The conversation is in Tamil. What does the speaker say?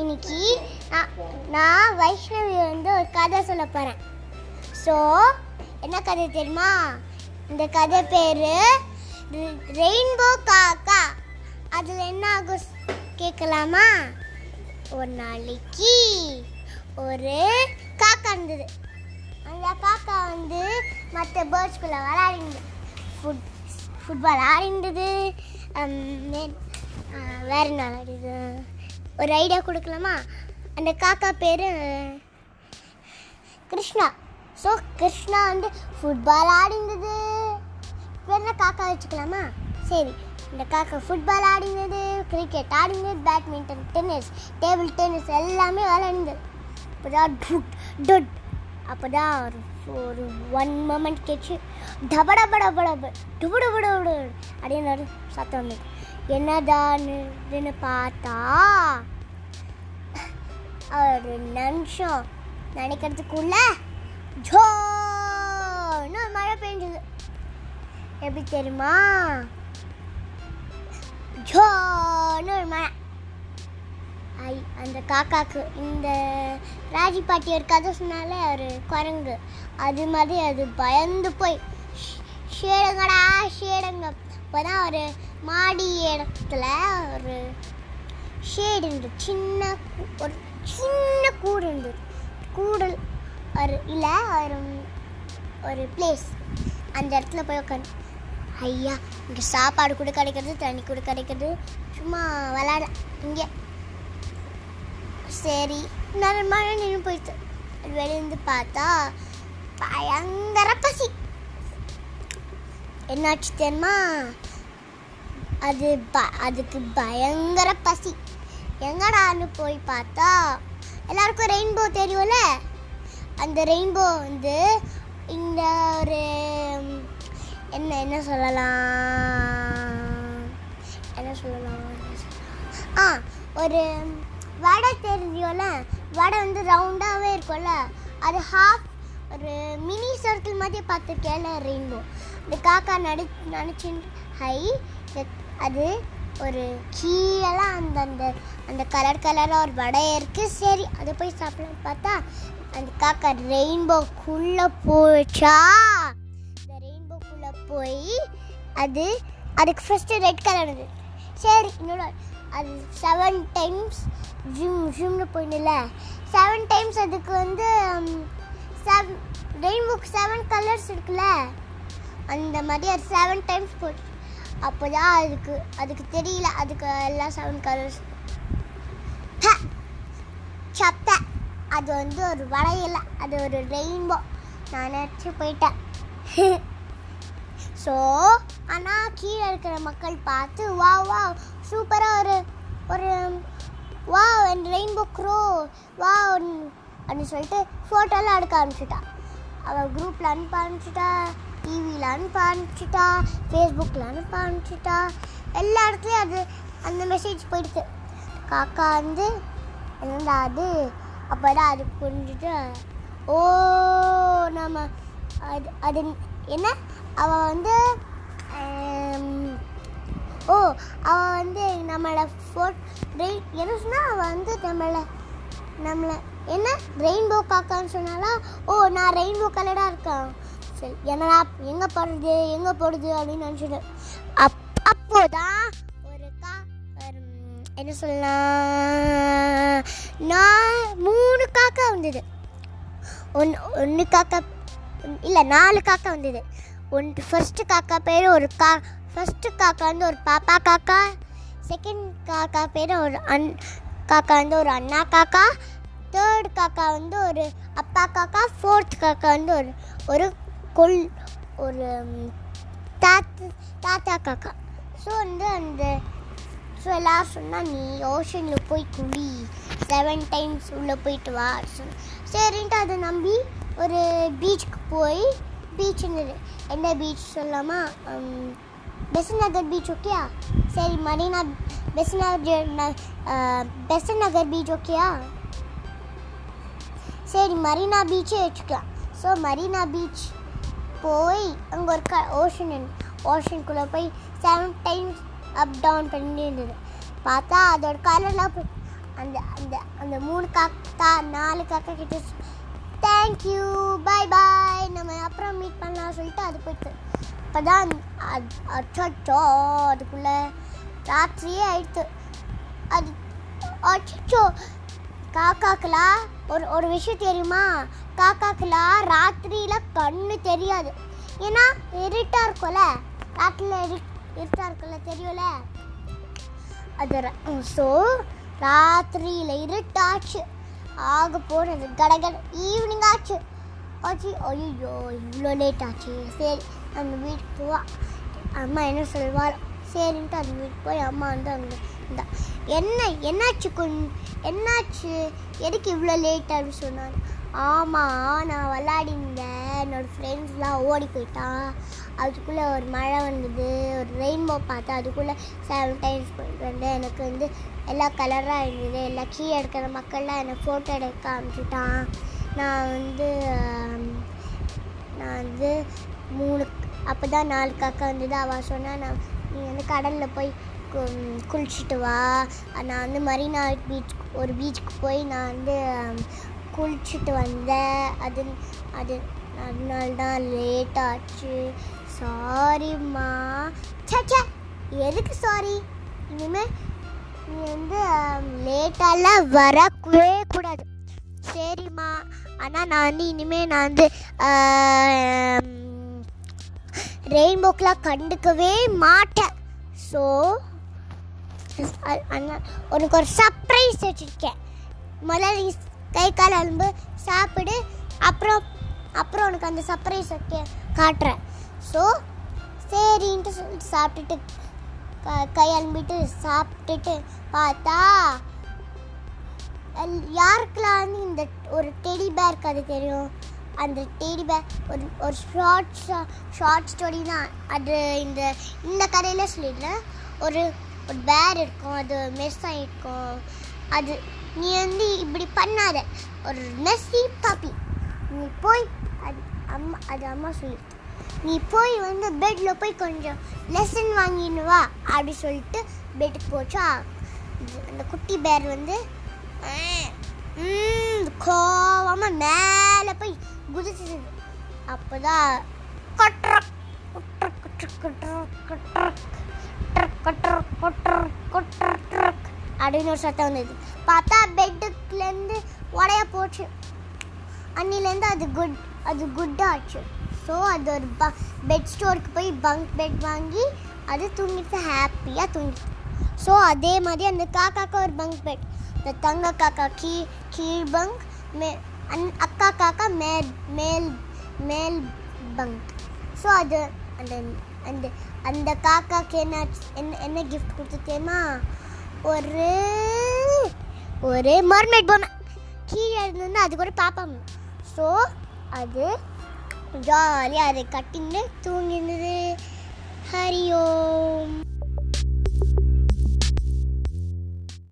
இன்னைக்கு நான்- நான் வைஷ்ணவி வந்து ஒரு கதை சொல்ல போகிறேன் ஸோ என்ன கதை தெரியுமா? இந்த கதை பேர் ரெயின்போ காக்கா. அதில் என்ன ஆகும் கேட்கலாமா ஒரு நாளைக்கு ஒரு காக்கா இருந்தது. அந்த காக்கா வந்து மற்ற பேர்ட்ஸ்குள்ளே விளாடிந்தது ஃபுட் ஃபுட்பால் ஆடிந்தது வேறு என்ன விளாடிது ஒரு ஐடியா கொடுக்கலாமா? அந்த காக்கா பேர் கிருஷ்ணா. ஸோ கிருஷ்ணா வந்து ஃபுட்பால் ஆடிந்தது. வேணா காக்கா வச்சுக்கலாமா? சரி இந்த காக்கா ஃபுட்பால் ஆடினது கிரிக்கெட் ஆடினது பேட்மிண்டன் டென்னிஸ் டேபிள் டென்னிஸ் எல்லாமே விளையாடுந்தது. அப்போதான் டுட் டுட். அப்போதான் ஒரு ஒரு ஒன் மொமெண்ட் கேச்சு டப டப டப டுபட அப்படின்னு ஒரு சத்தம் வந்தது. என்னதான்னு பார்த்தா ஒரு நிமிஷம். நினைக்கிறதுக்குள்ள ஜோன்னு மழை பெஞ்சது. எப்படி தெரியுமா? ஜோன்னு ஒரு மழை. ஐ அந்த காக்காக்கு இந்த ராஜி பாட்டி ஒரு கதை சொன்னாலே ஒரு குரங்கு. அது மாதிரி அது பயந்து போய் ஷேடுங்கடா ஷேடுங்க. அப்போதான் ஒரு மாடி இடத்துல ஒரு ஷேடு இருந்தது சின்ன ஒரு சின்ன கூடு இருந்தது கூடல் ஒரு இல்லை ஒரு ஒரு பிளேஸ் அந்த இடத்துல போய் உட்காந்து ஐயா இங்கே சாப்பாடு கூட கிடைக்கிறது தண்ணி கூட கிடைக்கிறது. சும்மா விளாட இங்கே. சரி நான் மழை நின்று போயிடுச்சு வெளியிருந்து பார்த்தா பயங்கர பசி. என்னாச்சு தெரியுமா அது ப அதுக்கு பயங்கர பசி. எங்கடான்னு போய் பார்த்தா? எல்லாருக்கும் ரெயின்போ தெரியும்ல? அந்த ரெயின்போ வந்து இந்த ஒரு என்ன என்ன சொல்லலாம்? என்ன சொல்லலாம்? ஆ ஒரு வடை தெரியும்ல? வடை வந்து ரவுண்டாகவே இருக்கும்ல? அது ஹாஃப் ஒரு மினி சர்க்கிள் மாதிரி பார்த்துருக்கேன்ல ரெயின்போ இந்த காக்கா நடி நினச்சி ஹை அது ஒரு கீழெல்லாம் அந்த அந்த அந்த கலர் கலராக ஒரு வடை இருக்குது சரி அதை போய் சாப்பிடலாம் பார்த்தா அந்த காக்கா ரெயின்போக்குள்ளே போச்சா? இந்த ரெயின்போக்குள்ளே போய் அது அதுக்கு ஃபஸ்ட்டு ரெட் கலர் இருந்தது சரி இன்னொரு அது செவன் டைம்ஸ் ஜிம் ஜிம்னு போயிடல செவன் டைம்ஸ் அதுக்கு வந்து செவன் ரெயின்போக்கு செவன் கலர்ஸ் இருக்குல்ல? அந்த மாதிரி அது செவன் டைம்ஸ் போட்டு அப்போ தான் அதுக்கு அதுக்கு தெரியல. அதுக்கு எல்லாம் செவன் கலர்ஸ் சப்ப அது வந்து ஒரு வளையல. அது ஒரு ரெயின்போ நான் நினச்சி போயிட்டேன். ஸோ ஆனால் கீழே இருக்கிற மக்கள் பார்த்து வா வா சூப்பராக ஒரு ஒரு வா ரெயின்போ க்ரோ வா அப்படின்னு சொல்லிட்டு ஃபோட்டோலாம் எடுக்க ஆரம்பிச்சிட்டா. அவள் குரூப்பில் அனுப்ப ஆரம்பிச்சிட்டா டிவியில் அனுப்ப ஆரம்பிச்சிட்டா ஃபேஸ்புக்கில் அனுப்ப ஆரம்பிச்சிட்டா. எல்லா இடத்துலையும் அது அந்த மெசேஜ் போயிடுது. காக்கா வந்து என்னடா அது? அப்போதான் அது புரிஞ்சுட்டு ஓ நம்ம அது அது என்ன? அவள் வந்து ஓ அவள் வந்து நம்மளை ஃபோ என்ன சொன்னால் அவள் வந்து நம்மளை நம்மளை என்ன? ரெயின்போ காக்கான்னு சொன்னாலா ஓ நான் ரெயின்போ கலராக இருக்கேன். சரி என்னடா எங்கே போடுறது எங்கே போடுது அப்படின்னு நினச்சிட்டு. அப் அப்போதான் ஒரு கா ஒரு, என்ன சொல்லலாம்? நான் மூணு காக்கா வந்தது. ஒன் ஒன்று காக்கா இல்லை நாலு காக்கா வந்தது. ஒன் ஃபர்ஸ்ட் காக்கா பேர் ஒரு கா ஃபர்ஸ்ட் காக்கா வந்து ஒரு பாப்பா காக்கா. செகண்ட் காக்கா பேர் ஒரு அன் காக்கா வந்து ஒரு அண்ணா காக்கா தேர்ட் காக்கா வந்து ஒரு அப்பா காக்கா ஃபோர்த் காக்கா வந்து ஒரு ஒரு கொல் ஒரு தாத்து தாத்தா காக்கா ஸோ வந்து அந்த ஸோ எல்லாம் சொன்னால் நீ ஓஷனில் போய் குடி. செவன் டைம்ஸ் உள்ளே போயிட்டு வா. சொன்ன சரின்ட்டு அதை நம்பி ஒரு பீச்சுக்கு போய் பீச் என்ன பீச் சொல்லாமா? பெசன் நகர் பீச் ஓகேயா சரி மரீனா பெசன் நகர் பெசன் நகர் பீச் ஓகேயா சரி மரீனா பீச்சே வச்சுக்கலாம். ஸோ மரீனா பீச் போய் அங்கே ஒரு க ஓஷன் ஓஷனுக்குள்ளே போய் செவன் டைம்ஸ் அப் டவுன் பண்ணி இருந்தது. பார்த்தா அதோட கலர்லாம் அந்த அந்த அந்த மூணு காக்கா நாலு காக்கா கிட்ட தேங்க்யூ பை பாய் நம்ம அப்புறம் மீட் பண்ணலாம் சொல்லிட்டு அது போயிட்டு அப்போதான் அச்சோ அதுக்குள்ளே ராத்திரியே ஆயிடுத்து. அது அச்சோ காக்காக்கெல்லாம் ஒரு ஒரு விஷயம் தெரியுமா? காக்காக்கெல்லாம் ராத்திரியில் கண்ணு தெரியாது. ஏன்னா இருட்டாக இருக்கும்ல? ராத்திரியில் இரு இருட்டாக இருக்கும்ல தெரியும்ல? அது ஸோ ராத்திரியில் இருட்டாச்சு. ஆக போனது கடகட ஈவினிங் ஆச்சு. ஆச்சு ஐயோ இவ்வளோ லேட் ஆச்சு. சரி. அந்த வீட்டுக்கு போவா அம்மா என்ன சொல்வாள் சரின்ட்டு அந்த வீட்டுக்கு போய் அம்மா வந்து அங்கே இருந்தா. என்ன என்னாச்சு கொஞ் என்னாச்சு? எதுக்கு இவ்வளோ லேட் அப்படின்னு சொன்னாங்க. ஆமாம் நான் விளாடிந்தேன் என்னோடய ஃப்ரெண்ட்ஸ்லாம் ஓடி போயிட்டான் அதுக்குள்ளே ஒரு மழை வந்தது. ஒரு ரெயின்போ பார்த்தேன் அதுக்குள்ளே செவன் டைம்ஸ் போயிட்டு எனக்கு வந்து எல்லா கலராக இருந்தது. எல்லா கீழே இருக்கிற மக்கள்லாம் என்னை ஃபோட்டோ எடுக்க காமிச்சிட்டான். நான் வந்து ஆம், நான் வந்து மூணு அப்போ தான் நாலு காக்கா வந்தது. அவள் சொன்னால் நான் நீ வந்து கடலில் போய் கு- குளிச்சுட்டு வா. நான் வந்து மரீனா பீச் ஒரு பீச்சுக்கு போய் நான் வந்து குளிச்சுட்டு வந்தேன். அது அது அதனால தான் லேட் ஆச்சு. சாரிம்மா சச்சா எதுக்கு சாரி இனிமேல் நீ வந்து லேட்டாலாம் வரவே கூடாது. சரிம்மா. ஆனால் நான் வந்து இனிமேல் நான் வந்து ரெயின்போக்கெலாம் கண்டுக்கவே மாட்டேன். ஸோ உனக்கு ஒரு சர்ப்ரைஸ் வச்சுருக்கேன். முதல்ல நீ கை கால் அலும்பு சாப்பிடு அப்புறம் அப்புறம் உனக்கு அந்த சர்ப்ரைஸ் வைக்க காட்டுறேன். ஸோ சரின்ட்டு சொல்லிட்டு சாப்பிட்டுட்டு க- கை அலும்பிட்டு சாப்பிட்டுட்டு பார்த்தா யாருக்கெல்லாம் வந்து இந்த ஒரு டெடி பேர் கதை தெரியும்? அந்த டேடி பேர் ஒரு ஒரு ஷார்ட் ஷார்ட் ஸ்டோரி தான். அது இந்த இந்த கதையில் சொல்லிடல ஒரு ஒரு பேர் இருக்கும் அது மிஸ் ஆகிருக்கும் அது நீ வந்து இப்படி பண்ணாத. ஒரு மெஸ்ஸி பாப்பி நீ போய் அது அம்மா அது அம்மா சொல்லிட்டு நீ போய் வந்து பெட்டில் போய் கொஞ்சம் லெசன் வாங்கின்னு வா அப்படி சொல்லிட்டு பெட்டுக்கு போச்சா. அந்த குட்டி பேர் வந்து கோவமாக மேலே போய் குதிச்சது. அப்போதான் கொட்ரக் கொட்ரக் கொட்ரக் கொட்ரக் கொட்ரக் கொட்ரக் கொட்ரக் கொட்ரக் அப்படின்னு ஒரு சத்தம் வந்தது. பார்த்தா பெட்டுக்குலேருந்து உடைய போச்சு. அன்னிலேருந்து அது குட் அது குட் ஆச்சு. ஸோ அது ஒரு ப பெட் ஸ்டோருக்கு போய் பங்க் பெட் வாங்கி அது தூங்கிட்டு ஹாப்பியாக தூங்கிட்டு ஸோ அதே மாதிரி அந்த காக்காக்கு ஒரு பங்க் பெட் இந்த தங்க காக்கா கீ கீழ் பங்க் மே அக்கா காக்கா மேல் மேல் மேல் பங்க். ஸோ அது அந்த அந்த அந்த காக்காக்கு என்ன என்ன என்ன கிஃப்ட் கொடுத்து ஒரு ஒரு மர்மேட் பொம்மை கீழே இருந்ததுன்னா அது கூட பார்ப்பாங்க ஸோ அது ஜாலியாக அதை கட்டின்னு தூங்கினது ஹரி ஓம்.